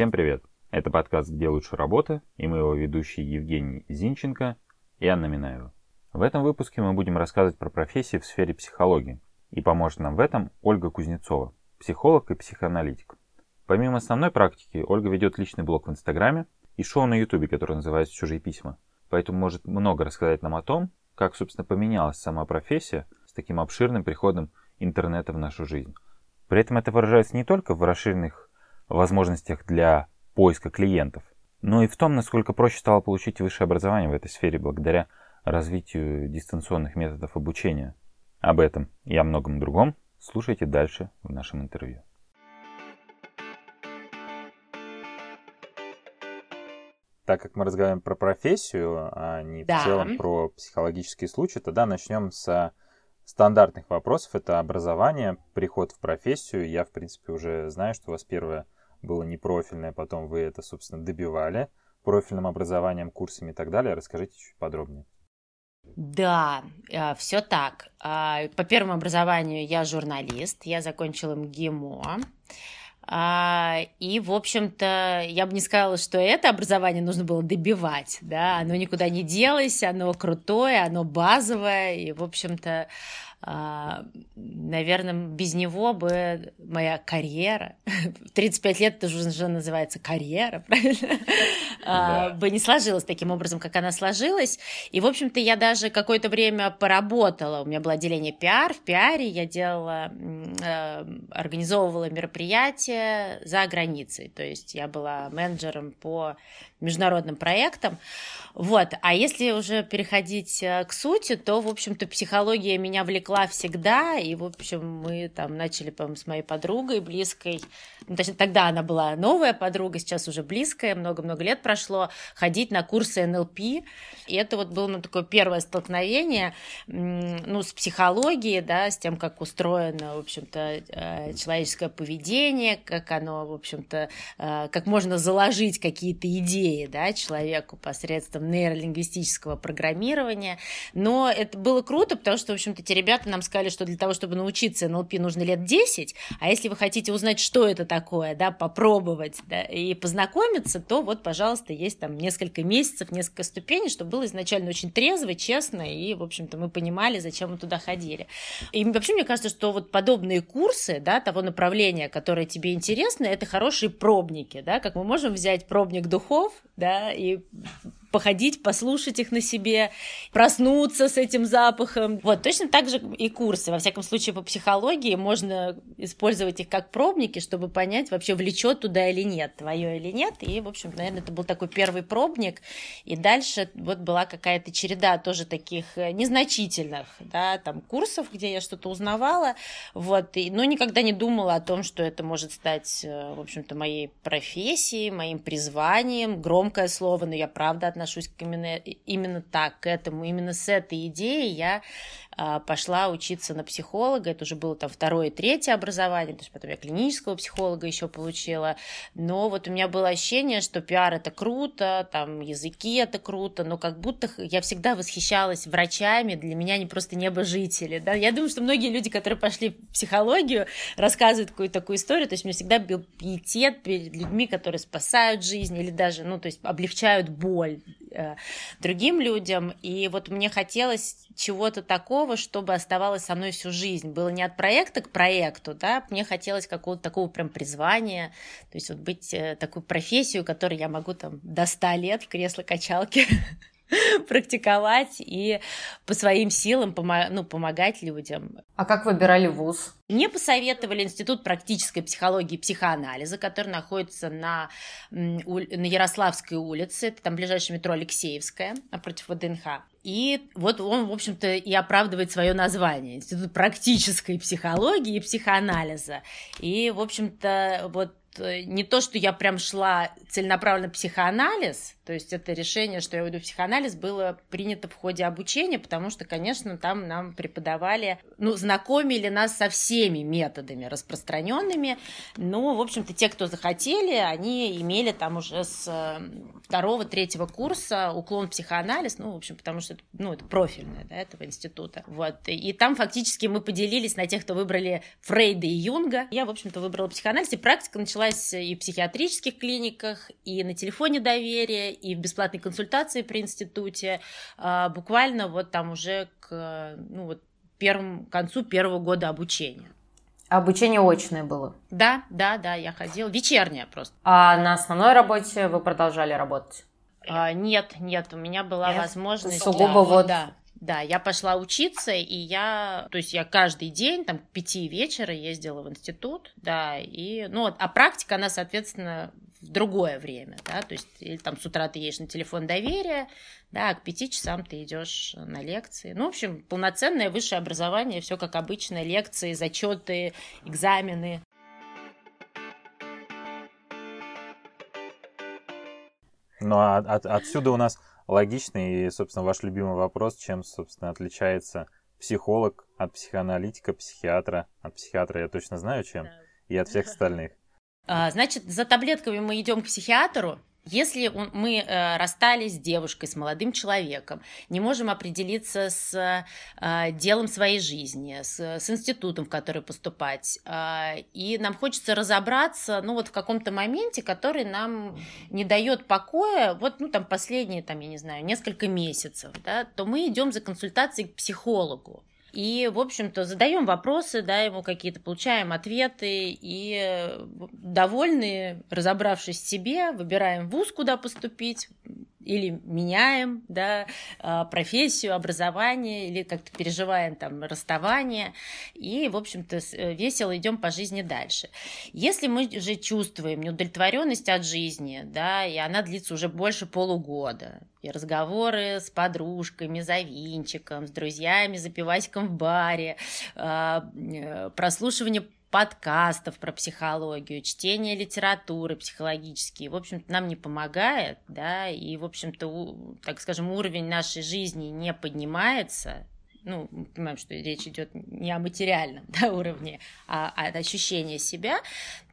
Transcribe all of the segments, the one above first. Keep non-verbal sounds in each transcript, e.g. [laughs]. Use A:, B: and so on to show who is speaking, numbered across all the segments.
A: Всем привет! Это подкаст «Где лучше работа» и мы его ведущие Евгений Зинченко и Анна Минаева. В этом выпуске мы будем рассказывать про профессии в сфере психологии. И поможет нам в этом Ольга Кузнецова, психолог и психоаналитик. Помимо основной практики, Ольга ведет личный блог в Инстаграме и шоу на Ютубе, которое называется «Чужие письма». Поэтому может много рассказать нам о том, как, собственно, поменялась сама профессия с таким обширным приходом интернета в нашу жизнь. При этом это выражается не только в расширенных возможностях для поиска клиентов, но и в том, насколько проще стало получить высшее образование в этой сфере благодаря развитию дистанционных методов обучения. Об этом и о многом другом слушайте дальше в нашем интервью. Так как мы разговариваем про профессию, а не да. в целом про психологические случаи, тогда начнем с стандартных вопросов. Это образование, приход в профессию. Я, в принципе, уже знаю, что у вас первое было непрофильное, потом вы это, собственно, добивали профильным образованием, курсами и так далее. Расскажите чуть подробнее.
B: Да, э, все так. А, по первому образованию я журналист, я закончила МГИМО. А, и, в общем-то, я бы не сказала, что это образование нужно было добивать, да, оно никуда не делось, оно крутое, оно базовое, и, в общем-то, наверное, без него бы моя карьера, [laughs] 35 лет это уже называется карьера, [laughs] правильно, а, да. бы не сложилась таким образом, как она сложилась. И, в общем-то, я даже какое-то время поработала. У меня было отделение пиар. В пиаре я делала, а, организовывала мероприятия за границей. То есть я была менеджером по международным проектам. Вот. А если уже переходить э, к сути, то, в общем-то, психология меня влекла всегда, и, в общем, мы там начали, по с моей подругой близкой, ну, точнее, тогда она была новая подруга, сейчас уже близкая, много-много лет прошло, ходить на курсы НЛП, и это вот было ну, такое первое столкновение, ну, с психологией, да, с тем, как устроено, в общем-то, э, человеческое поведение, как оно, в общем-то, э, как можно заложить какие-то идеи, да, человеку посредством нейролингвистического программирования, но это было круто, потому что, в общем-то, эти ребята нам сказали, что для того, чтобы научиться НЛП, нужно лет 10, а если вы хотите узнать, что это такое, да, попробовать да, и познакомиться, то вот, пожалуйста, есть там несколько месяцев, несколько ступеней, чтобы было изначально очень трезво, честно, и, в общем-то, мы понимали, зачем мы туда ходили. И вообще, мне кажется, что вот подобные курсы, да, того направления, которое тебе интересно, это хорошие пробники, да, как мы можем взять пробник духов, да, и походить, послушать их на себе, проснуться с этим запахом. Вот, точно так же и курсы. Во всяком случае, по психологии можно использовать их как пробники, чтобы понять, вообще влечет туда или нет, твое или нет. И, в общем, наверное, это был такой первый пробник. И дальше вот была какая-то череда тоже таких э, незначительных, да, там, курсов, где я что-то узнавала, вот, и, но никогда не думала о том, что это может стать, э, в общем-то, моей профессией, моим призванием, громкое слово, но я правда отношусь к именно, именно так, к этому, именно с этой идеей я пошла учиться на психолога, это уже было там второе и третье образование, то есть потом я клинического психолога еще получила, но вот у меня было ощущение, что пиар это круто, там языки это круто, но как будто я всегда восхищалась врачами, для меня они просто небожители, да, я думаю, что многие люди, которые пошли в психологию, рассказывают какую-то такую историю, то есть у меня всегда был пиетет перед людьми, которые спасают жизнь или даже, ну, то есть облегчают боль другим людям, и вот мне хотелось чего-то такого, чтобы оставалось со мной всю жизнь. Было не от проекта к проекту, да, мне хотелось какого-то такого прям призвания, то есть вот быть э, такой профессию, которой я могу там до 100 лет в кресло-качалке [laughs] [laughs] практиковать и по своим силам помо- ну, помогать людям.
C: А как выбирали вуз?
B: Мне посоветовали Институт практической психологии и психоанализа, который находится на, на Ярославской улице, это там ближайшее метро Алексеевская, напротив ВДНХ. И вот он, в общем-то, и оправдывает свое название. Институт практической психологии и психоанализа. И, в общем-то, вот не то, что я прям шла целенаправленно психоанализ, то есть это решение, что я уйду в психоанализ, было принято в ходе обучения, потому что, конечно, там нам преподавали, ну, знакомили нас со всеми методами распространенными, но, в общем-то, те, кто захотели, они имели там уже с э, второго, третьего курса уклон в психоанализ, ну, в общем, потому что, ну, это профильное, да, этого института, вот, и там фактически мы поделились на тех, кто выбрали Фрейда и Юнга, я, в общем-то, выбрала психоанализ, и практика начала началась и в психиатрических клиниках, и на телефоне доверия, и в бесплатной консультации при институте. А, буквально вот там уже к ну, вот, первому, концу первого года обучения.
C: Обучение очное было?
B: Да, да, да, я ходила. Вечернее просто.
C: А на основной работе вы продолжали работать?
B: А, нет, нет, у меня была нет? возможность...
C: Сугубо да, вот...
B: Да, да, я пошла учиться, и я, то есть я каждый день, там, к пяти вечера ездила в институт, да, и, ну, а практика, она, соответственно, в другое время, да, то есть или там с утра ты едешь на телефон доверия, да, а к пяти часам ты идешь на лекции. Ну, в общем, полноценное высшее образование, все как обычно, лекции, зачеты, экзамены.
A: Ну, а от, отсюда у нас логичный и, собственно, ваш любимый вопрос, чем, собственно, отличается психолог от психоаналитика, психиатра. От психиатра я точно знаю, чем, и от всех остальных. [laughs]
B: А, значит, за таблетками мы идем к психиатру, если мы э, расстались с девушкой, с молодым человеком, не можем определиться с э, делом своей жизни, с, с институтом, в который поступать, э, и нам хочется разобраться, ну вот в каком-то моменте, который нам не дает покоя, вот ну там последние, там я не знаю, несколько месяцев, да, то мы идем за консультацией к психологу. И, в общем-то, задаем вопросы, да, ему какие-то, получаем ответы, и э, довольны, разобравшись в себе, выбираем вуз, куда поступить, или меняем да, а, профессию, образование, или как-то переживаем там расставание, и, в общем-то, э, весело идем по жизни дальше. Если мы же чувствуем неудовлетворенность от жизни, да, и она длится уже больше полугода, и разговоры с подружками, за винчиком, с друзьями, за пивасиком в баре, а, э, прослушивание подкастов про психологию, чтение литературы психологические, в общем-то, нам не помогает, да, и, в общем-то, так скажем, уровень нашей жизни не поднимается, ну, мы понимаем, что речь идет не о материальном [laughs] да, уровне, а от ощущения себя,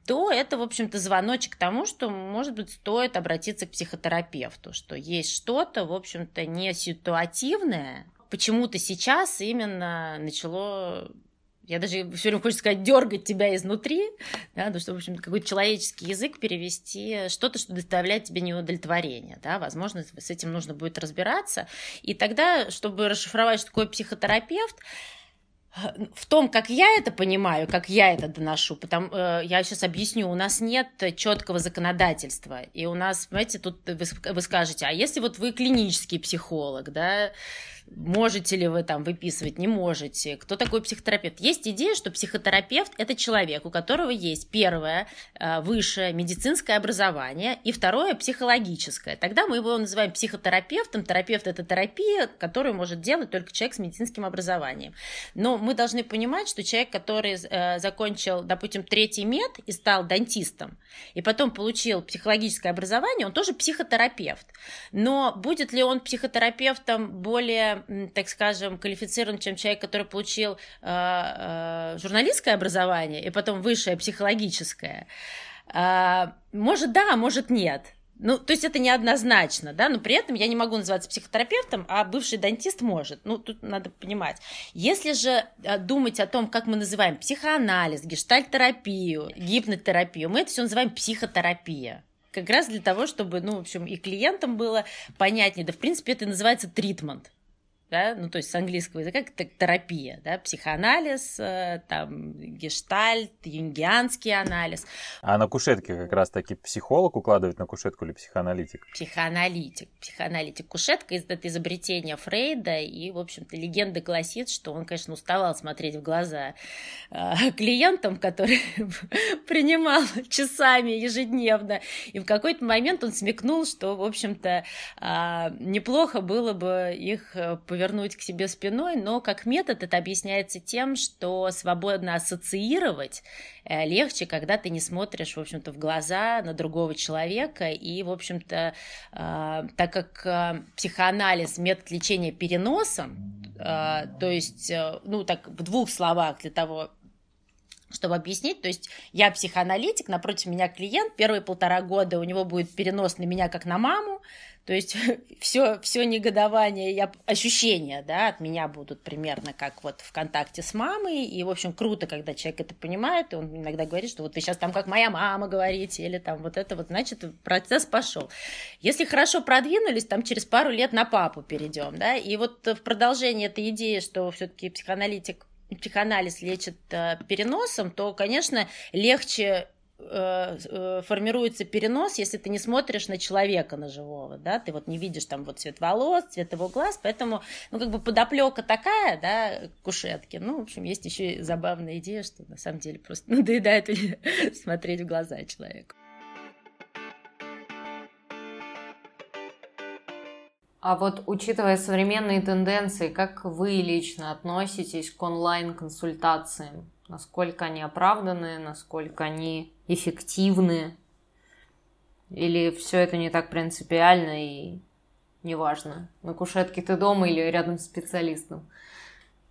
B: то это, в общем-то, звоночек к тому, что, может быть, стоит обратиться к психотерапевту, что есть что-то, в общем-то, не ситуативное, почему-то сейчас именно начало я даже все время хочется сказать, дергать тебя изнутри, да, ну, что, в общем, какой-то человеческий язык перевести, что-то, что доставляет тебе неудовлетворение, да, возможно, с этим нужно будет разбираться. И тогда, чтобы расшифровать, что такое психотерапевт, в том, как я это понимаю, как я это доношу, потому э, я сейчас объясню, у нас нет четкого законодательства, и у нас, понимаете, тут вы, вы скажете, а если вот вы клинический психолог, да, можете ли вы там выписывать, не можете, кто такой психотерапевт? Есть идея, что психотерапевт – это человек, у которого есть первое э, высшее медицинское образование и второе психологическое. Тогда мы его называем психотерапевтом. Терапевт – это терапия, которую может делать только человек с медицинским образованием. Но мы должны понимать, что человек, который э, закончил, допустим, третий мед и стал дантистом, и потом получил психологическое образование, он тоже психотерапевт. Но будет ли он психотерапевтом более, так скажем, квалифицирован, чем человек, который получил э, э, журналистское образование и потом высшее психологическое? Э, может, да, может, нет. Ну, то есть это неоднозначно, да, но при этом я не могу называться психотерапевтом, а бывший дантист может. Ну, тут надо понимать. Если же думать о том, как мы называем психоанализ, гештальтерапию, гипнотерапию, мы это все называем психотерапия как раз для того, чтобы, ну, в общем, и клиентам было понятнее. Да, в принципе, это называется тритмент да, ну, то есть с английского языка, как терапия, да, психоанализ, э, там, гештальт, юнгианский анализ.
A: А на кушетке как раз-таки психолог укладывает на кушетку или психоаналитик?
B: Психоаналитик, психоаналитик. Кушетка – это изобретение Фрейда, и, в общем-то, легенда гласит, что он, конечно, уставал смотреть в глаза э, клиентам, которые [laughs] принимал часами ежедневно, и в какой-то момент он смекнул, что, в общем-то, э, неплохо было бы их повернуть к себе спиной, но как метод это объясняется тем, что свободно ассоциировать э, легче, когда ты не смотришь, в общем-то, в глаза на другого человека, и, в общем-то, э, так как э, психоанализ – метод лечения переносом, то есть, ну, так, в двух словах для того, чтобы объяснить, то есть я психоаналитик, напротив меня клиент, первые полтора года у него будет перенос на меня как на маму, То есть [laughs] все, все негодование, я, ощущения, да, от меня будут примерно как вот в контакте с мамой. И, в общем, круто, когда человек это понимает, и он иногда говорит, что вот вы сейчас там как моя мама говорите, или там вот это вот, значит, процесс пошел. Если хорошо продвинулись, там через пару лет на папу перейдем, да, и вот в продолжении этой идеи, что все-таки психоаналитик психоанализ лечит э, переносом, то, конечно, легче формируется перенос, если ты не смотришь на человека, на живого, да, ты вот не видишь там вот цвет волос, цвет его глаз, поэтому, ну, как бы подоплека такая, да, кушетки, ну, в общем, есть еще и забавная идея, что на самом деле просто [laughs] надоедает [laughs] смотреть в глаза человеку.
C: А вот учитывая современные тенденции, как вы лично относитесь к онлайн-консультациям? Насколько они оправданы, насколько они эффективны? Или все это не так принципиально и неважно, на кушетке ты дома или рядом с специалистом?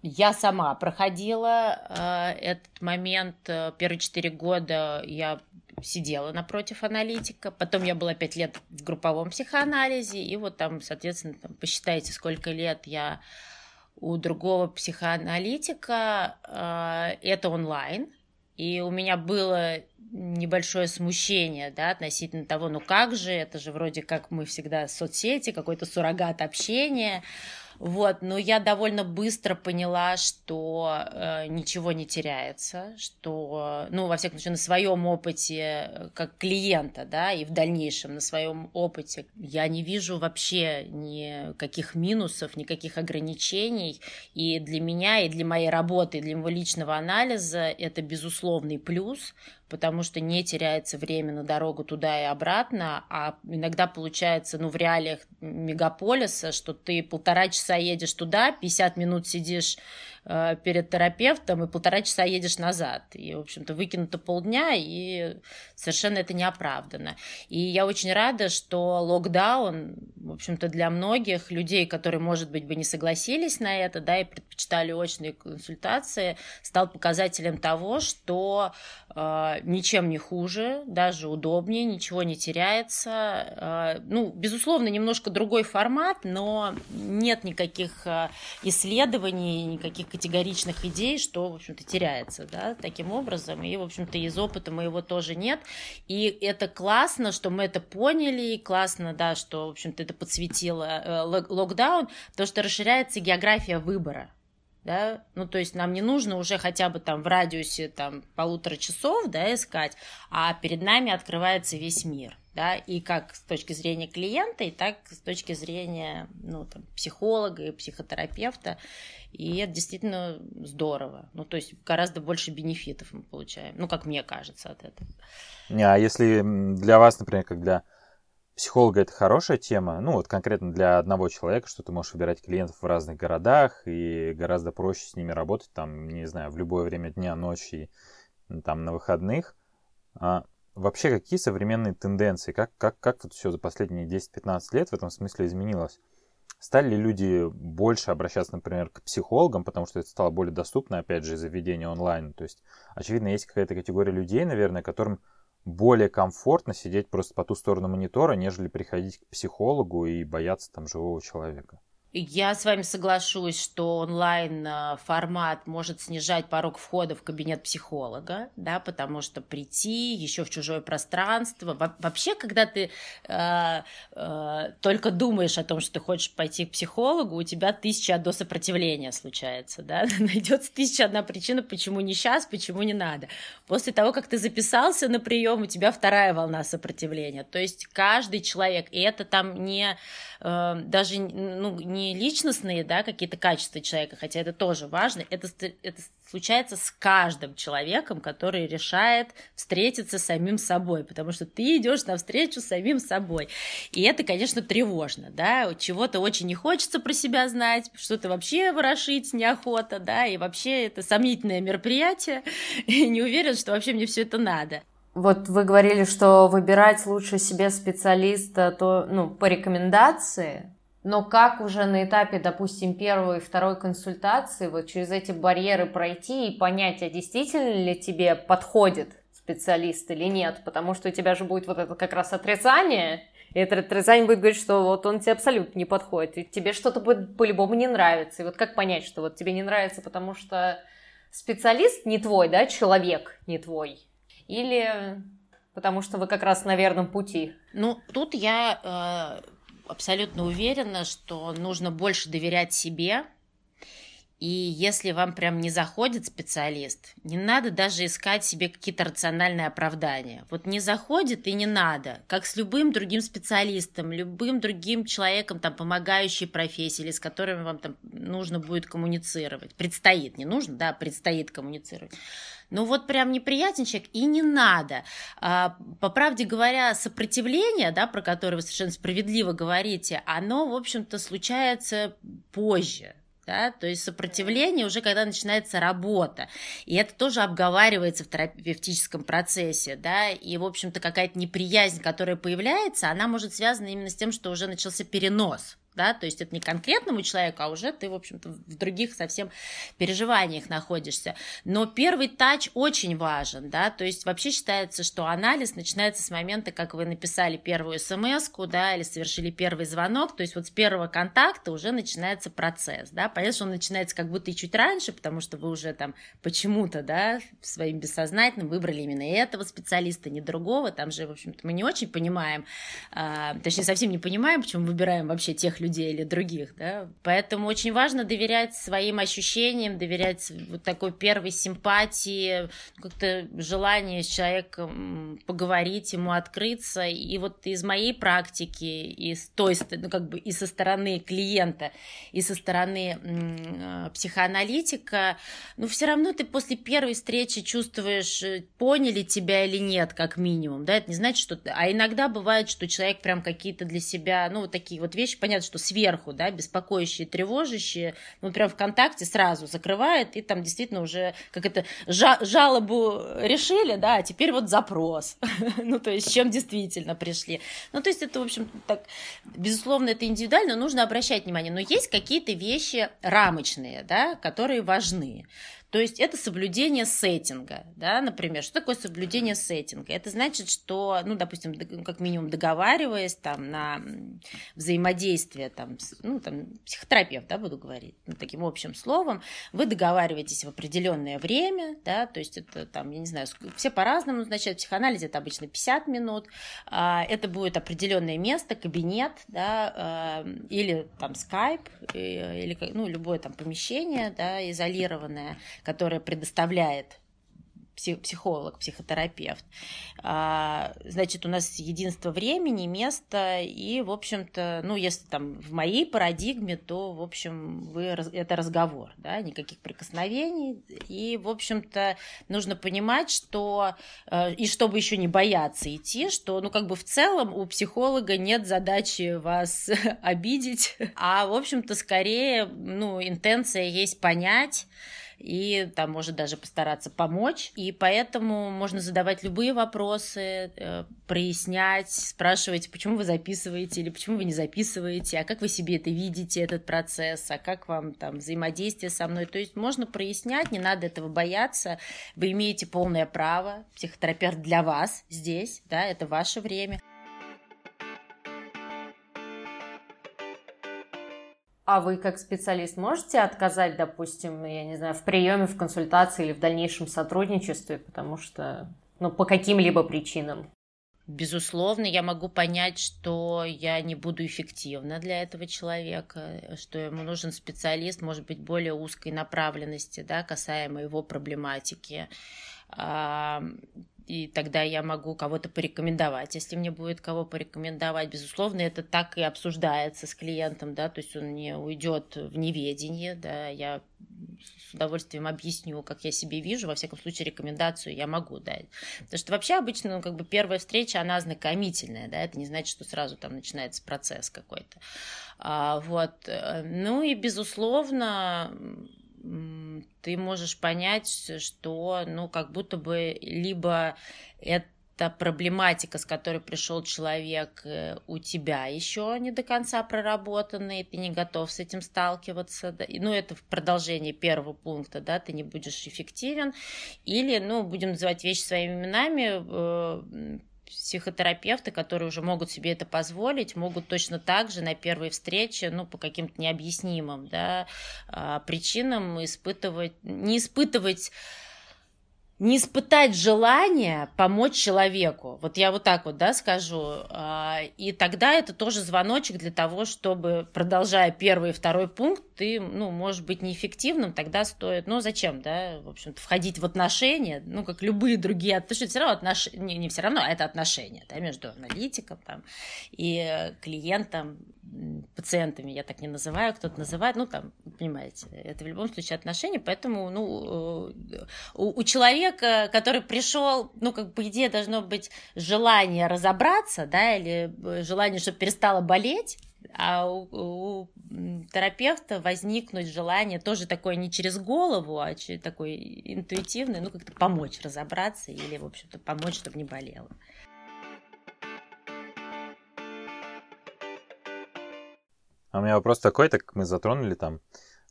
B: Я сама проходила э, этот момент. Э, первые четыре года я сидела напротив аналитика. Потом я была пять лет в групповом психоанализе. И вот там, соответственно, там, посчитайте, сколько лет я у другого психоаналитика. Э, это онлайн. И у меня было небольшое смущение да, относительно того, ну как же, это же вроде как мы всегда соцсети, какой-то суррогат общения. Вот, но я довольно быстро поняла, что э, ничего не теряется, что, ну, во всяком случае, на своем опыте э, как клиента, да, и в дальнейшем на своем опыте я не вижу вообще никаких минусов, никаких ограничений. И для меня, и для моей работы, и для моего личного анализа это безусловный плюс, потому что не теряется время на дорогу туда и обратно, а иногда получается, ну, в реалиях мегаполиса, что ты полтора часа едешь туда, 50 минут сидишь перед терапевтом и полтора часа едешь назад. И, в общем-то, выкинуто полдня, и совершенно это неоправданно. И я очень рада, что локдаун, в общем-то, для многих людей, которые, может быть, бы не согласились на это, да, и предпочитали очные консультации, стал показателем того, что э, ничем не хуже, даже удобнее, ничего не теряется. Э, ну, безусловно, немножко другой формат, но нет никаких э, исследований, никаких категоричных идей, что, в общем-то, теряется, да, таким образом. И, в общем-то, из опыта моего тоже нет. И это классно, что мы это поняли, и классно, да, что, в общем-то, это подсветило э, локдаун, потому что расширяется география выбора да, ну, то есть нам не нужно уже хотя бы там в радиусе там полутора часов, да, искать, а перед нами открывается весь мир, да, и как с точки зрения клиента, и так с точки зрения, ну, там, психолога и психотерапевта, и это действительно здорово, ну, то есть гораздо больше бенефитов мы получаем, ну, как мне кажется от этого.
A: Не, а если для вас, например, как для психолога это хорошая тема, ну вот конкретно для одного человека, что ты можешь выбирать клиентов в разных городах и гораздо проще с ними работать, там, не знаю, в любое время дня, ночи, там, на выходных. А вообще, какие современные тенденции, как, как, как вот все за последние 10-15 лет в этом смысле изменилось? Стали ли люди больше обращаться, например, к психологам, потому что это стало более доступно, опять же, из-за введения онлайн? То есть, очевидно, есть какая-то категория людей, наверное, которым более комфортно сидеть просто по ту сторону монитора, нежели приходить к психологу и бояться там живого человека.
B: Я с вами соглашусь, что онлайн-формат может снижать порог входа в кабинет психолога, да, потому что прийти еще в чужое пространство. Вообще, когда ты э, э, только думаешь о том, что ты хочешь пойти к психологу, у тебя тысяча одно сопротивления случается, да, [laughs] найдется тысяча одна причина, почему не сейчас, почему не надо. После того, как ты записался на прием, у тебя вторая волна сопротивления. То есть каждый человек, и это там не э, даже ну, не личностные, да, какие-то качества человека, хотя это тоже важно, это, это случается с каждым человеком, который решает встретиться с самим собой, потому что ты идешь навстречу с самим собой. И это, конечно, тревожно, да, чего-то очень не хочется про себя знать, что-то вообще ворошить неохота, да, и вообще это сомнительное мероприятие, [laughs] и не уверен, что вообще мне все это надо.
C: Вот вы говорили, что выбирать лучше себе специалиста то, ну, по рекомендации, но как уже на этапе, допустим, первой и второй консультации вот через эти барьеры пройти и понять, а действительно ли тебе подходит специалист или нет, потому что у тебя же будет вот это как раз отрицание, И этот Рязань будет говорить, что вот он тебе абсолютно не подходит, и тебе что-то будет по-любому не нравится. И вот как понять, что вот тебе не нравится, потому что специалист не твой, да, человек не твой? Или потому что вы как раз на верном пути?
B: Ну, тут я э, абсолютно уверена, что нужно больше доверять себе, и если вам прям не заходит специалист, не надо даже искать себе какие-то рациональные оправдания. Вот не заходит и не надо. Как с любым другим специалистом, любым другим человеком, там, помогающей профессии, или с которыми вам там нужно будет коммуницировать. Предстоит, не нужно, да, предстоит коммуницировать. Ну вот прям неприятен человек, и не надо. А, по правде говоря, сопротивление, да, про которое вы совершенно справедливо говорите, оно, в общем-то, случается позже да, то есть сопротивление уже когда начинается работа, и это тоже обговаривается в терапевтическом процессе, да, и, в общем-то, какая-то неприязнь, которая появляется, она может связана именно с тем, что уже начался перенос, да, то есть это не конкретному человеку, а уже ты, в общем-то, в других совсем переживаниях находишься. Но первый тач очень важен, да, то есть вообще считается, что анализ начинается с момента, как вы написали первую смс да, или совершили первый звонок, то есть вот с первого контакта уже начинается процесс, да, понятно, что он начинается как будто и чуть раньше, потому что вы уже там почему-то, да, своим бессознательным выбрали именно этого специалиста, не другого, там же, в общем-то, мы не очень понимаем, а, точнее, совсем не понимаем, почему выбираем вообще тех людей, людей или других, да. Поэтому очень важно доверять своим ощущениям, доверять вот такой первой симпатии, как-то желание с человеком поговорить, ему открыться. И вот из моей практики, и с той, ну, как бы и со стороны клиента, и со стороны м, психоаналитика, ну, все равно ты после первой встречи чувствуешь, э, поняли тебя или нет, как минимум, да, это не значит, что... А иногда бывает, что человек прям какие-то для себя, ну, вот такие вот вещи, понятно, что что сверху, да, беспокоящие, тревожащие, ну, прям ВКонтакте сразу закрывает, и там действительно уже как это жалобу решили, да, а теперь вот запрос, [laughs] ну, то есть, чем действительно пришли. Ну, то есть, это, в общем, так, безусловно, это индивидуально, нужно обращать внимание, но есть какие-то вещи рамочные, да, которые важны. То есть это соблюдение сеттинга, да, например. Что такое соблюдение сеттинга? Это значит, что, ну, допустим, как минимум договариваясь там на взаимодействие, там, ну, там, психотерапевт, да, буду говорить, ну, таким общим словом, вы договариваетесь в определенное время, да, то есть это там, я не знаю, все по-разному назначают, психоанализ это обычно 50 минут, а, это будет определенное место, кабинет, да, а, или там скайп, или, ну, любое там помещение, да, изолированное, которое предоставляет психолог, психотерапевт. А, значит, у нас единство времени, места, и, в общем-то, ну, если там в моей парадигме, то, в общем, вы, это разговор, да, никаких прикосновений, и, в общем-то, нужно понимать, что, э, и чтобы еще не бояться идти, что, ну, как бы в целом у психолога нет задачи вас [laughs] обидеть, а, в общем-то, скорее, ну, интенция есть понять, и там может даже постараться помочь. И поэтому можно задавать любые вопросы, э, прояснять, спрашивать, почему вы записываете или почему вы не записываете, а как вы себе это видите, этот процесс, а как вам там взаимодействие со мной. То есть можно прояснять, не надо этого бояться. Вы имеете полное право, психотерапевт для вас здесь, да, это ваше время.
C: А вы как специалист можете отказать, допустим, я не знаю, в приеме, в консультации или в дальнейшем сотрудничестве, потому что, ну, по каким-либо причинам?
B: Безусловно, я могу понять, что я не буду эффективна для этого человека, что ему нужен специалист, может быть, более узкой направленности, да, касаемо его проблематики и тогда я могу кого-то порекомендовать. Если мне будет кого порекомендовать, безусловно, это так и обсуждается с клиентом, да, то есть он не уйдет в неведение, да, я с удовольствием объясню, как я себе вижу, во всяком случае, рекомендацию я могу дать. Потому что вообще обычно, ну, как бы первая встреча, она знакомительная, да, это не значит, что сразу там начинается процесс какой-то. А, вот, э, ну и, безусловно, ты можешь понять, что, ну, как будто бы либо это проблематика, с которой пришел человек, э, у тебя еще не до конца проработана, и ты не готов с этим сталкиваться. Да? Ну, это в продолжении первого пункта, да, ты не будешь эффективен. Или, ну, будем называть вещи своими именами, э, психотерапевты, которые уже могут себе это позволить, могут точно так же на первой встрече, ну, по каким-то необъяснимым да, а, причинам испытывать, не испытывать не испытать желание помочь человеку. Вот я вот так вот, да, скажу. А, и тогда это тоже звоночек для того, чтобы, продолжая первый и второй пункт, ты, ну, может быть неэффективным, тогда стоит, ну, зачем, да, в общем-то, входить в отношения, ну, как любые другие отношения, все равно отношения, не, не все равно, а это отношения, да, между аналитиком там и клиентом, пациентами, я так не называю, кто-то называет, ну, там, понимаете, это в любом случае отношения, поэтому, ну, э, у, у человека, который пришел, ну, как по идее должно быть желание разобраться, да, или э, желание, чтобы перестало болеть, а у, у терапевта возникнуть желание тоже такое не через голову, а через такой интуитивный, ну, как-то помочь разобраться или, в общем-то, помочь, чтобы не болело.
A: А у меня вопрос такой, так как мы затронули там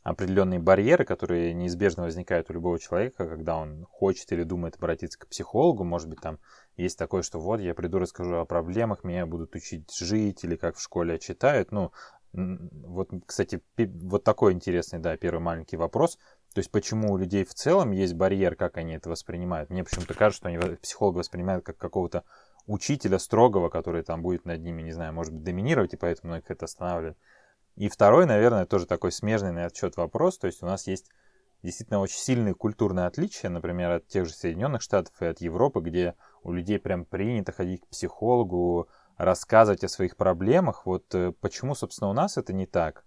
A: определенные барьеры, которые неизбежно возникают у любого человека, когда он хочет или думает обратиться к психологу. Может быть, там есть такое, что вот я приду, расскажу о проблемах, меня будут учить жить, или как в школе читают. Ну, вот, кстати, вот такой интересный, да, первый маленький вопрос. То есть, почему у людей в целом есть барьер, как они это воспринимают? Мне почему-то кажется, что они психолога воспринимают как какого-то учителя строгого, который там будет над ними, не знаю, может быть, доминировать, и поэтому многих это останавливает. И второй, наверное, тоже такой смежный на этот счет вопрос. То есть у нас есть действительно очень сильные культурные отличия, например, от тех же Соединенных Штатов и от Европы, где у людей прям принято ходить к психологу, рассказывать о своих проблемах. Вот э, почему, собственно, у нас это не так?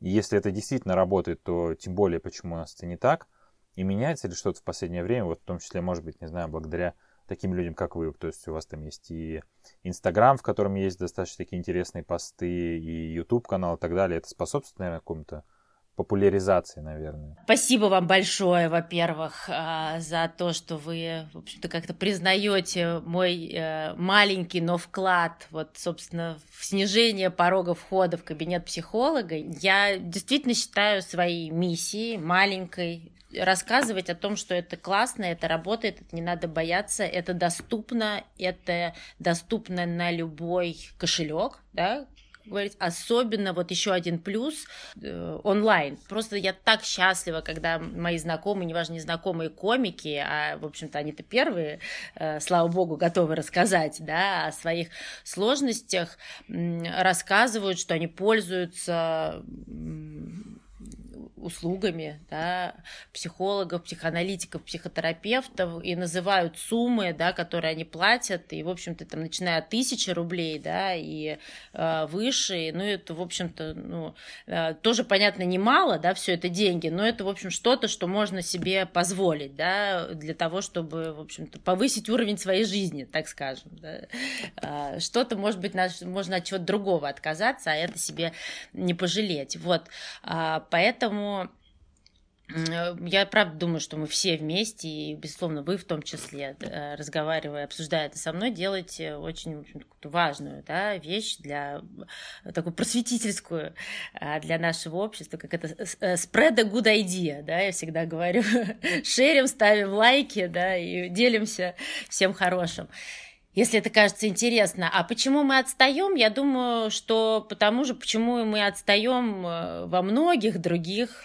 A: И если это действительно работает, то тем более, почему у нас это не так? И меняется ли что-то в последнее время, вот в том числе, может быть, не знаю, благодаря таким людям, как вы. То есть у вас там есть и Инстаграм, в котором есть достаточно такие интересные посты, и YouTube канал и так далее. Это способствует, наверное, какому-то популяризации, наверное.
B: Спасибо вам большое, во-первых, а, за то, что вы, в общем-то, как-то признаете мой э, маленький, но вклад, вот, собственно, в снижение порога входа в кабинет психолога. Я действительно считаю своей миссией маленькой, рассказывать о том, что это классно, это работает, это не надо бояться, это доступно, это доступно на любой кошелек, да, говорить, особенно вот еще один плюс э, онлайн. Просто я так счастлива, когда мои знакомые, неважно, незнакомые комики, а, в общем-то, они-то первые, э, слава богу, готовы рассказать, да, о своих сложностях, э, рассказывают, что они пользуются услугами да, психологов, психоаналитиков, психотерапевтов и называют суммы, да, которые они платят, и, в общем-то, там, начиная от тысячи рублей, да, и э, выше, ну, это, в общем-то, ну, э, тоже, понятно, немало, да, все это деньги, но это, в общем, что-то, что можно себе позволить, да, для того, чтобы, в общем-то, повысить уровень своей жизни, так скажем, да. э, что-то, может быть, наш, можно от чего-то другого отказаться, а это себе не пожалеть, вот, э, поэтому Э, я правда думаю, что мы все вместе, и, безусловно, вы в том числе, э, разговаривая, обсуждая это со мной, делаете очень важную да, вещь для э, такую просветительскую для нашего общества, как это spread a good idea, да, я всегда говорю, [laughs] шерим, ставим лайки, да, и делимся всем хорошим если это кажется интересно. А почему мы отстаем? Я думаю, что потому же, почему мы отстаем во многих других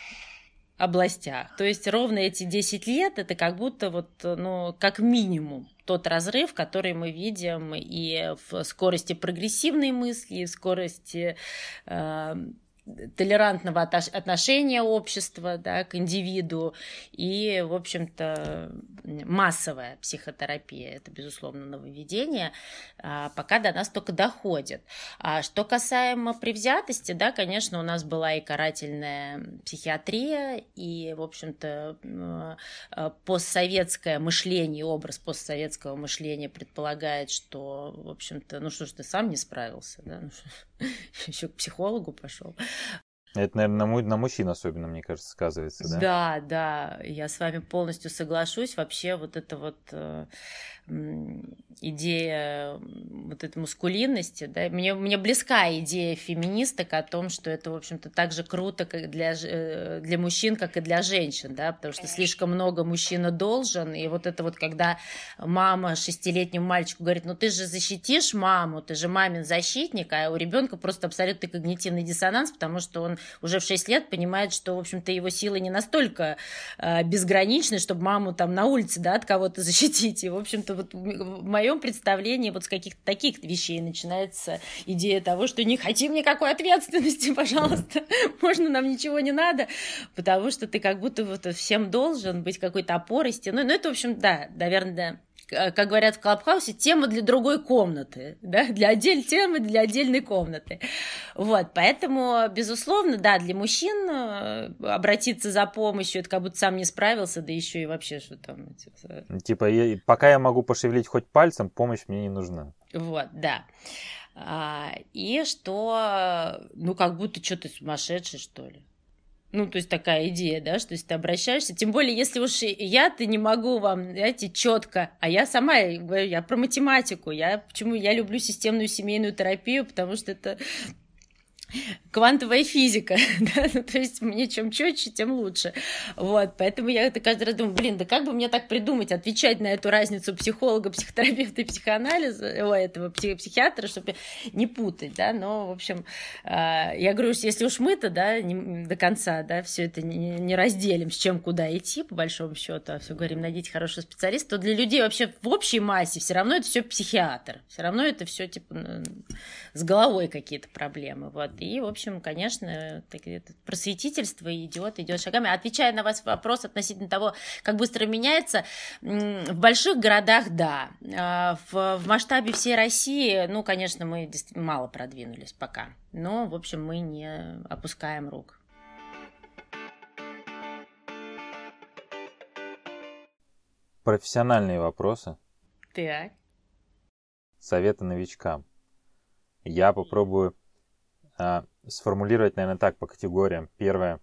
B: областях. То есть ровно эти 10 лет это как будто вот, ну, как минимум тот разрыв, который мы видим и в скорости прогрессивной мысли, и в скорости э, толерантного отношения общества да, к индивиду и, в общем-то, массовая психотерапия. Это, безусловно, нововведение, а, пока до нас только доходит. А что касаемо привзятости, да, конечно, у нас была и карательная психиатрия, и, в общем-то, а, постсоветское мышление, образ постсоветского мышления предполагает, что, в общем-то, ну что ж, ты сам не справился, да, [laughs] еще к психологу пошел.
A: Это, наверное, на, на мужчин особенно, мне кажется, сказывается, да?
B: Да, да, я с вами полностью соглашусь. Вообще вот это вот э, идея вот этой мускулинности, да, мне, мне близка идея феминисток о том, что это, в общем-то, так же круто как для, э, для мужчин, как и для женщин, да, потому что слишком много мужчина должен, и вот это вот, когда мама шестилетнему мальчику говорит, ну ты же защитишь маму, ты же мамин защитник, а у ребенка просто абсолютно когнитивный диссонанс, потому что он уже в 6 лет понимает, что, в общем-то, его силы не настолько э, безграничны, чтобы маму там на улице, да, от кого-то [laughs] защитить, и, в общем-то, вот в моем представлении вот с каких-то таких вещей начинается идея того, что не хотим никакой ответственности, [laughs] пожалуйста, [laughs] можно нам ничего не надо, потому что ты как будто вот всем должен быть какой-то опорой, стеной. Ну, это, в общем, да, наверное, как говорят в Клабхаусе, тема для другой комнаты, да, для отдельной темы, для отдельной комнаты. Вот, поэтому, безусловно, да, для мужчин э, обратиться за помощью, это как будто сам не справился, да еще и вообще что там.
A: Типа, типа я, пока я могу пошевелить хоть пальцем, помощь мне не нужна.
B: Вот, да. А, и что, ну, как будто что-то сумасшедший, что ли. Ну, то есть такая идея, да, что если ты обращаешься, тем более, если уж я-то не могу вам, знаете, четко, а я сама, я про математику, я почему я люблю системную семейную терапию, потому что это квантовая физика, [laughs] да? ну, то есть мне чем четче, тем лучше. Вот, поэтому я это каждый раз думаю, блин, да как бы мне так придумать, отвечать на эту разницу психолога, психотерапевта и психоанализа, о, этого психиатра, чтобы не путать, да, но, в общем, а, я говорю, если уж мы-то, да, не, до конца, да, все это не, не разделим, с чем куда идти, по большому счету, а все говорим, найдите хорошего специалиста, то для людей вообще в общей массе все равно это все психиатр, все равно это все, типа, с головой какие-то проблемы, вот, и, в общем, конечно, просветительство идет, идет шагами. Отвечая на ваш вопрос относительно того, как быстро меняется, в больших городах, да. А, в, в масштабе всей России, ну, конечно, мы мало продвинулись пока. Но, в общем, мы не опускаем рук.
A: Профессиональные вопросы.
B: Так.
A: Советы новичкам. Я попробую а, сформулировать, наверное, так по категориям. Первое,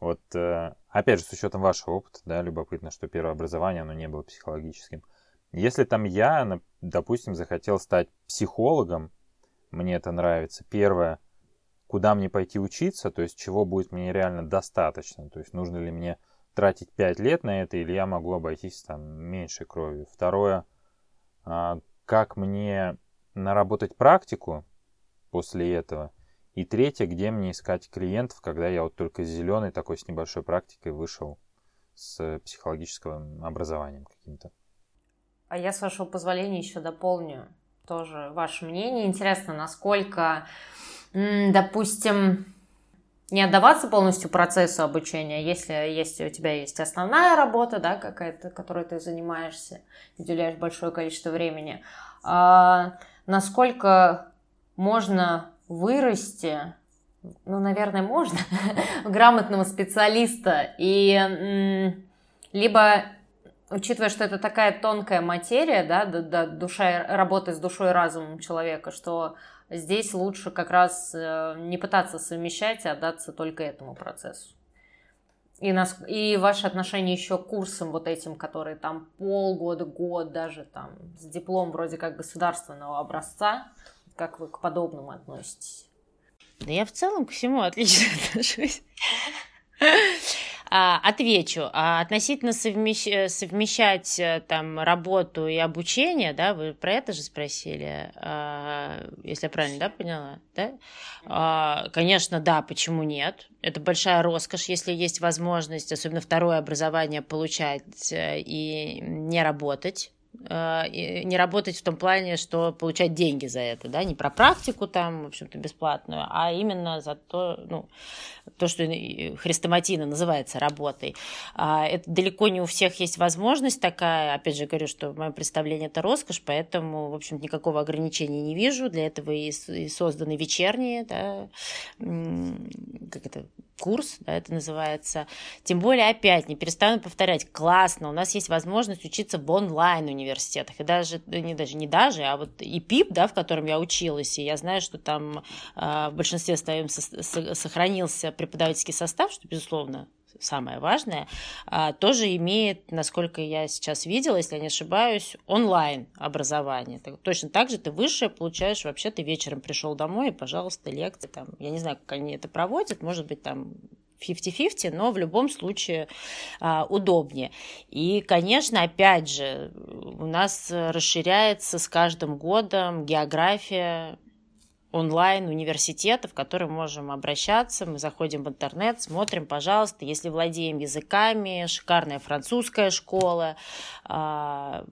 A: вот, э, опять же, с учетом вашего опыта, да, любопытно, что первое образование, оно не было психологическим. Если там я, допустим, захотел стать психологом, мне это нравится. Первое, куда мне пойти учиться, то есть чего будет мне реально достаточно, то есть нужно ли мне тратить 5 лет на это, или я могу обойтись там меньшей кровью. Второе, а, как мне наработать практику после этого – и третье, где мне искать клиентов, когда я вот только зеленый такой с небольшой практикой вышел с психологическим образованием каким-то.
C: А я, с вашего позволения, еще дополню тоже ваше мнение. Интересно, насколько, допустим, не отдаваться полностью процессу обучения, если, если у тебя есть основная работа, да, какая-то, которой ты занимаешься, уделяешь большое количество времени, а насколько можно вырасти, ну, наверное, можно, [laughs] грамотного специалиста. И либо, учитывая, что это такая тонкая материя, да, душа, работы с душой и разумом человека, что здесь лучше как раз э, не пытаться совмещать, а отдаться только этому процессу. И, нас, и ваши отношения еще к курсам вот этим, которые там полгода, год, даже там с диплом вроде как государственного образца, как вы к подобному относитесь?
B: Да я в целом ко всему отлично [laughs] отношусь. А, отвечу. А относительно совмещ... совмещать э, там работу и обучение, да, вы про это же спросили, а, если я правильно, да, поняла, да? Конечно, да, почему нет? Это большая роскошь, если есть возможность, особенно второе образование получать э, и не работать Э, не работать в том плане, что получать деньги за это, да, не про практику там, в общем-то, бесплатную, а именно за то, ну, то, что хрестоматийно называется работой. А, это далеко не у всех есть возможность такая, опять же говорю, что в моем представлении это роскошь, поэтому, в общем никакого ограничения не вижу, для этого и созданы вечерние, да, как это, курс, да, это называется. Тем более, опять, не перестану повторять, классно, у нас есть возможность учиться в онлайн-университете, университетах, и даже, не даже, не даже, а вот и ПИП, да, в котором я училась, и я знаю, что там э, в большинстве своем сохранился преподавательский состав, что, безусловно, самое важное, а, тоже имеет, насколько я сейчас видела, если я не ошибаюсь, онлайн образование. Точно так же ты высшее получаешь, вообще ты вечером пришел домой, и, пожалуйста, лекции там, я не знаю, как они это проводят, может быть, там 50-50, но в любом случае а, удобнее. И, конечно, опять же, у нас расширяется с каждым годом география онлайн университетов, в которые можем обращаться. Мы заходим в интернет, смотрим, пожалуйста, если владеем языками, шикарная французская школа, а,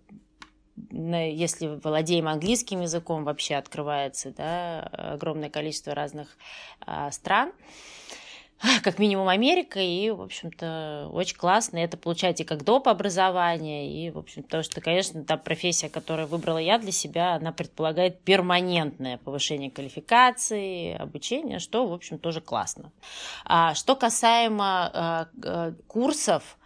B: если владеем английским языком, вообще открывается да, огромное количество разных а, стран [laughs] как минимум Америка, и, в общем-то, очень классно. Это получаете как доп. образование, и, в общем, потому что, конечно, та профессия, которую выбрала я для себя, она предполагает перманентное повышение квалификации, обучение, что, в общем, тоже классно. А, что касаемо а, а, курсов,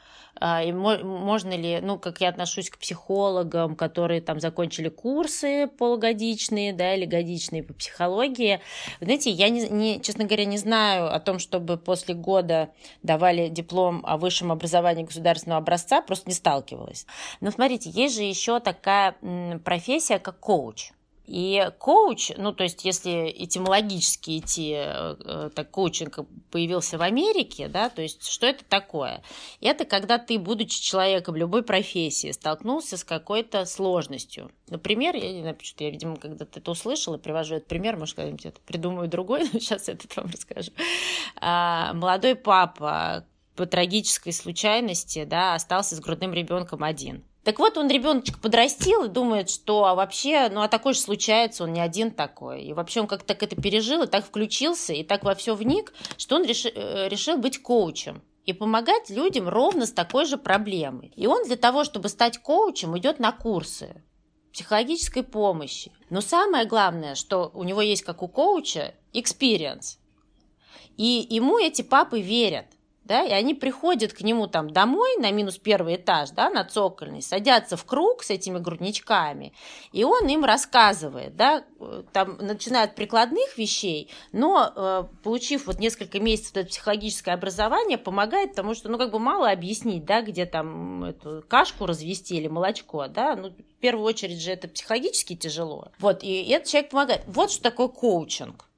B: и можно ли, ну, как я отношусь к психологам, которые там закончили курсы полугодичные, да, или годичные по психологии. Знаете, я, не, не, честно говоря, не знаю о том, чтобы после года давали диплом о высшем образовании государственного образца, просто не сталкивалась. Но смотрите, есть же еще такая профессия, как коуч. И коуч, ну то есть если этимологически идти, э, э, так коучинг появился в Америке, да, то есть что это такое? Это когда ты, будучи человеком любой профессии, столкнулся с какой-то сложностью. Например, я не знаю, почему я, видимо, когда-то это услышала, привожу этот пример, может, когда-нибудь это придумаю другой, [laughs] но сейчас этот вам расскажу. А, молодой папа по трагической случайности, да, остался с грудным ребенком один – так вот, он ребеночек подрастил и думает, что а вообще, ну а такое же случается, он не один такой. И вообще он как-то так это пережил, и так включился, и так во все вник, что он реши, э, решил быть коучем и помогать людям ровно с такой же проблемой. И он для того, чтобы стать коучем, идет на курсы психологической помощи. Но самое главное, что у него есть, как у коуча, experience. И ему эти папы верят да, и они приходят к нему там домой на минус первый этаж, да, на цокольный, садятся в круг с этими грудничками, и он им рассказывает, да, там, начиная от прикладных вещей, но, э, получив вот несколько месяцев это психологическое образование, помогает, потому что, ну, как бы мало объяснить, да, где там эту кашку развести или молочко, да, ну, в первую очередь же это психологически тяжело, вот, и этот человек помогает. Вот что такое коучинг,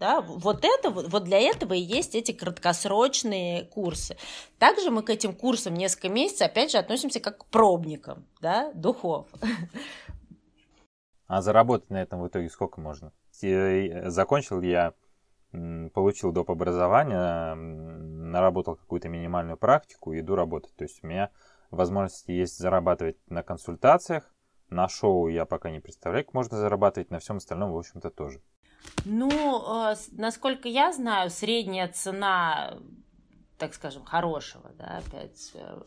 B: да, вот, это, вот для этого и есть эти краткосрочные курсы. Также мы к этим курсам несколько месяцев, опять же, относимся как к пробникам да, духов.
A: А заработать на этом в итоге сколько можно? Э, закончил я, получил доп. образование, наработал какую-то минимальную практику иду работать. То есть у меня возможности есть зарабатывать на консультациях, на шоу я пока не представляю, как можно зарабатывать, на всем остальном, в общем-то, тоже.
B: Ну, э, насколько я знаю, средняя цена, так скажем, хорошего, да, опять э,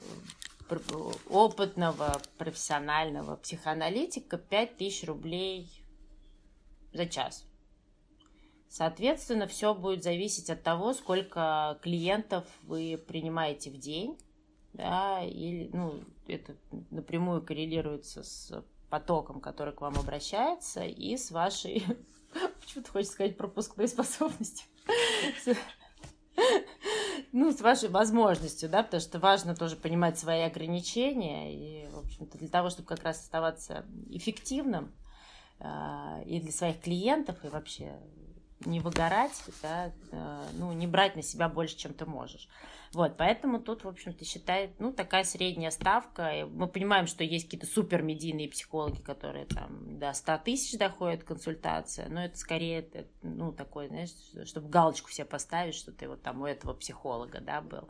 B: опытного, профессионального психоаналитика 5000 рублей за час. Соответственно, все будет зависеть от того, сколько клиентов вы принимаете в день, да, или, ну, это напрямую коррелируется с потоком, который к вам обращается, и с вашей [laughs] Почему-то хочется сказать пропускной способностью. Ну, с вашей возможностью, да, потому что важно тоже понимать свои ограничения и, в общем-то, для того, чтобы как раз оставаться эффективным а, и для своих клиентов, и вообще не выгорать, да, э, ну, не брать на себя больше, чем ты можешь. Вот, поэтому тут, в общем-то, считает, ну, такая средняя ставка. Мы понимаем, что есть какие-то супер медийные психологи, которые там до 100 тысяч доходят консультация, но это скорее, ну, такое, знаешь, чтобы галочку себе поставить, что ты вот там у этого психолога, да, был,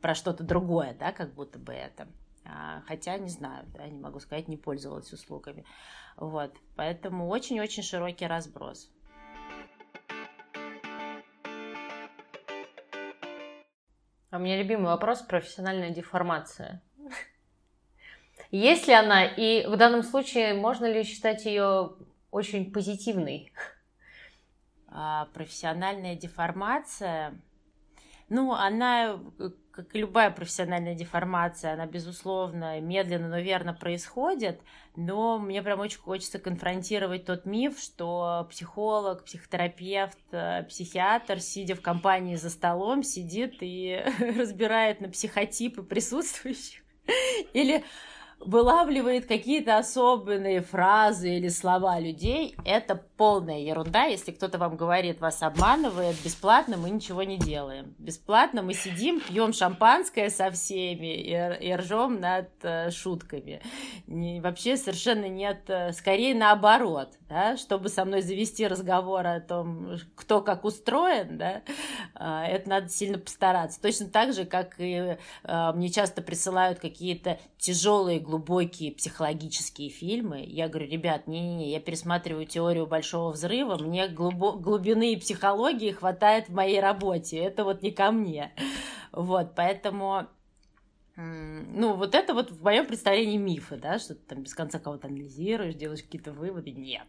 B: про что-то другое, да, как будто бы это. А, хотя, не знаю, да, не могу сказать, не пользовалась услугами. Вот, поэтому очень-очень широкий разброс.
C: А у меня любимый вопрос – профессиональная деформация. Есть ли она, и в данном случае можно ли считать ее очень позитивной?
B: А, профессиональная деформация. Ну, она, как и любая профессиональная деформация, она, безусловно, медленно, но верно происходит, но мне прям очень хочется конфронтировать тот миф, что психолог, психотерапевт, э, психиатр, сидя в компании за столом, сидит и [laughs] разбирает на психотипы присутствующих. Или вылавливает какие-то особенные фразы или слова людей, это полная ерунда. Если кто-то вам говорит, вас обманывает, бесплатно мы ничего не делаем. Бесплатно мы сидим, пьем шампанское со всеми и, и ржем над э, шутками. Не, вообще совершенно нет, э, скорее наоборот, да, чтобы со мной завести разговор о том, кто как устроен, да, э, это надо сильно постараться. Точно так же, как и э, мне часто присылают какие-то тяжелые глубокие психологические фильмы, я говорю, ребят, не-не-не, я пересматриваю теорию большого взрыва, мне глубо- глубины психологии хватает в моей работе, это вот не ко мне. Вот, поэтому ну, вот это вот в моем представлении мифы, да, что ты там без конца кого-то анализируешь, делаешь какие-то выводы, нет.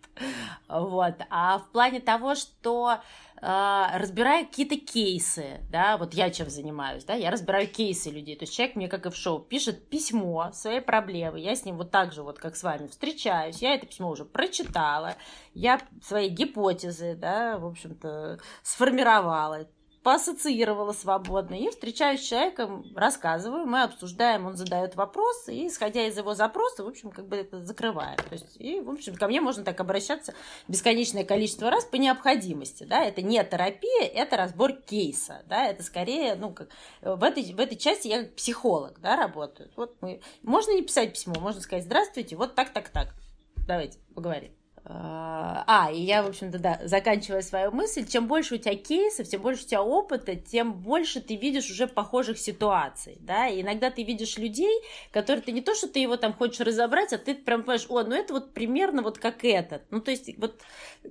B: Вот. А в плане того, что э, разбираю какие-то кейсы, да, вот я чем занимаюсь, да, я разбираю кейсы людей, то есть человек мне, как и в шоу, пишет письмо своей проблемы, я с ним вот так же вот, как с вами, встречаюсь, я это письмо уже прочитала, я свои гипотезы, да, в общем-то, сформировала, поассоциировала свободно и встречаюсь с человеком, рассказываю, мы обсуждаем, он задает вопросы, и исходя из его запроса, в общем, как бы это закрываем. То есть, и, в общем, ко мне можно так обращаться бесконечное количество раз по необходимости, да, это не терапия, это разбор кейса, да, это скорее, ну, как, в этой, в этой части я как психолог, да, работаю. Вот мы, можно не писать письмо, можно сказать, здравствуйте, вот так, так, так, давайте поговорим. А, и я, в общем-то, да, заканчивая свою мысль, чем больше у тебя кейсов, тем больше у тебя опыта, тем больше ты видишь уже похожих ситуаций, да, и иногда ты видишь людей, которые ты не то, что ты его там хочешь разобрать, а ты прям понимаешь, о, ну это вот примерно вот как этот, ну то есть вот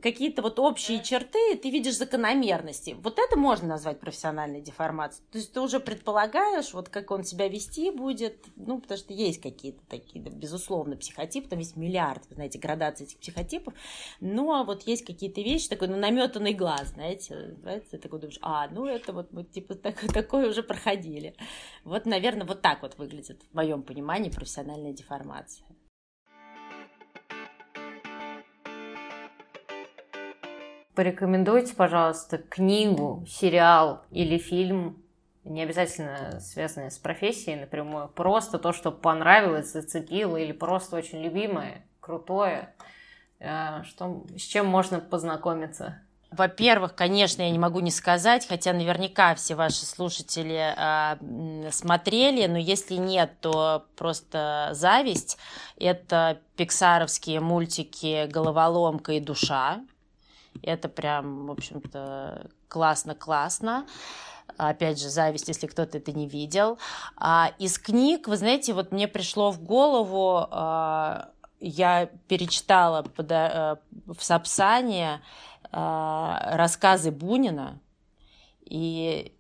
B: какие-то вот общие черты, ты видишь закономерности, вот это можно назвать профессиональной деформацией, то есть ты уже предполагаешь, вот как он себя вести будет, ну потому что есть какие-то такие, безусловно, психотипы, там есть миллиард, знаете, градаций этих психотипов, принципов. Ну, а вот есть какие-то вещи, такой, ну, наметанный глаз, знаете, знаете, ты такой думаешь, а, ну, это вот мы, типа, так, [laughs] такое уже проходили. Вот, наверное, вот так вот выглядит, в моем понимании, профессиональная деформация.
C: Порекомендуйте, пожалуйста, книгу, сериал или фильм, не обязательно связанные с профессией напрямую, просто то, что понравилось, зацепило или просто очень любимое, крутое, что, с чем можно познакомиться?
B: Во-первых, конечно, я не могу не сказать, хотя наверняка все ваши слушатели э, смотрели, но если нет, то просто зависть. Это пиксаровские мультики «Головоломка» и «Душа». Это прям, в общем-то, классно-классно. Опять же, зависть, если кто-то это не видел. А из книг, вы знаете, вот мне пришло в голову... Я перечитала э, в Сапсане э, рассказы Бунина, и,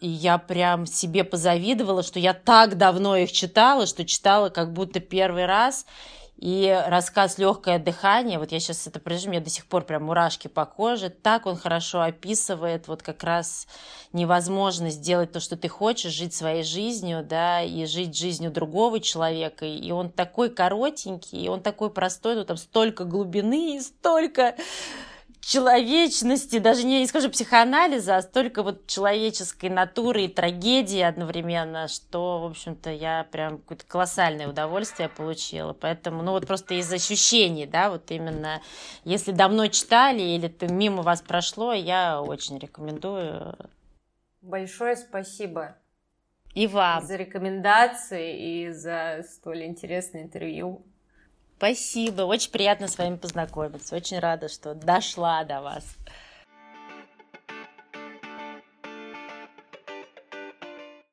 B: и я прям себе позавидовала, что я так давно их читала, что читала как будто первый раз, и рассказ «Легкое дыхание», вот я сейчас это прижу, мне до сих пор прям мурашки по коже, так он хорошо описывает вот как раз невозможность сделать то, что ты хочешь, жить своей жизнью, да, и жить жизнью другого человека, и он такой коротенький, и он такой простой, ну там столько глубины и столько человечности, даже не, не скажу психоанализа, а столько вот человеческой натуры и трагедии одновременно, что, в общем-то, я прям какое-то колоссальное удовольствие получила. Поэтому, ну вот просто из ощущений, да, вот именно, если давно читали или ты мимо вас прошло, я очень рекомендую.
C: Большое спасибо.
B: И вам.
C: За рекомендации и за столь интересное интервью.
B: Спасибо, очень приятно с вами познакомиться. Очень рада, что дошла до вас.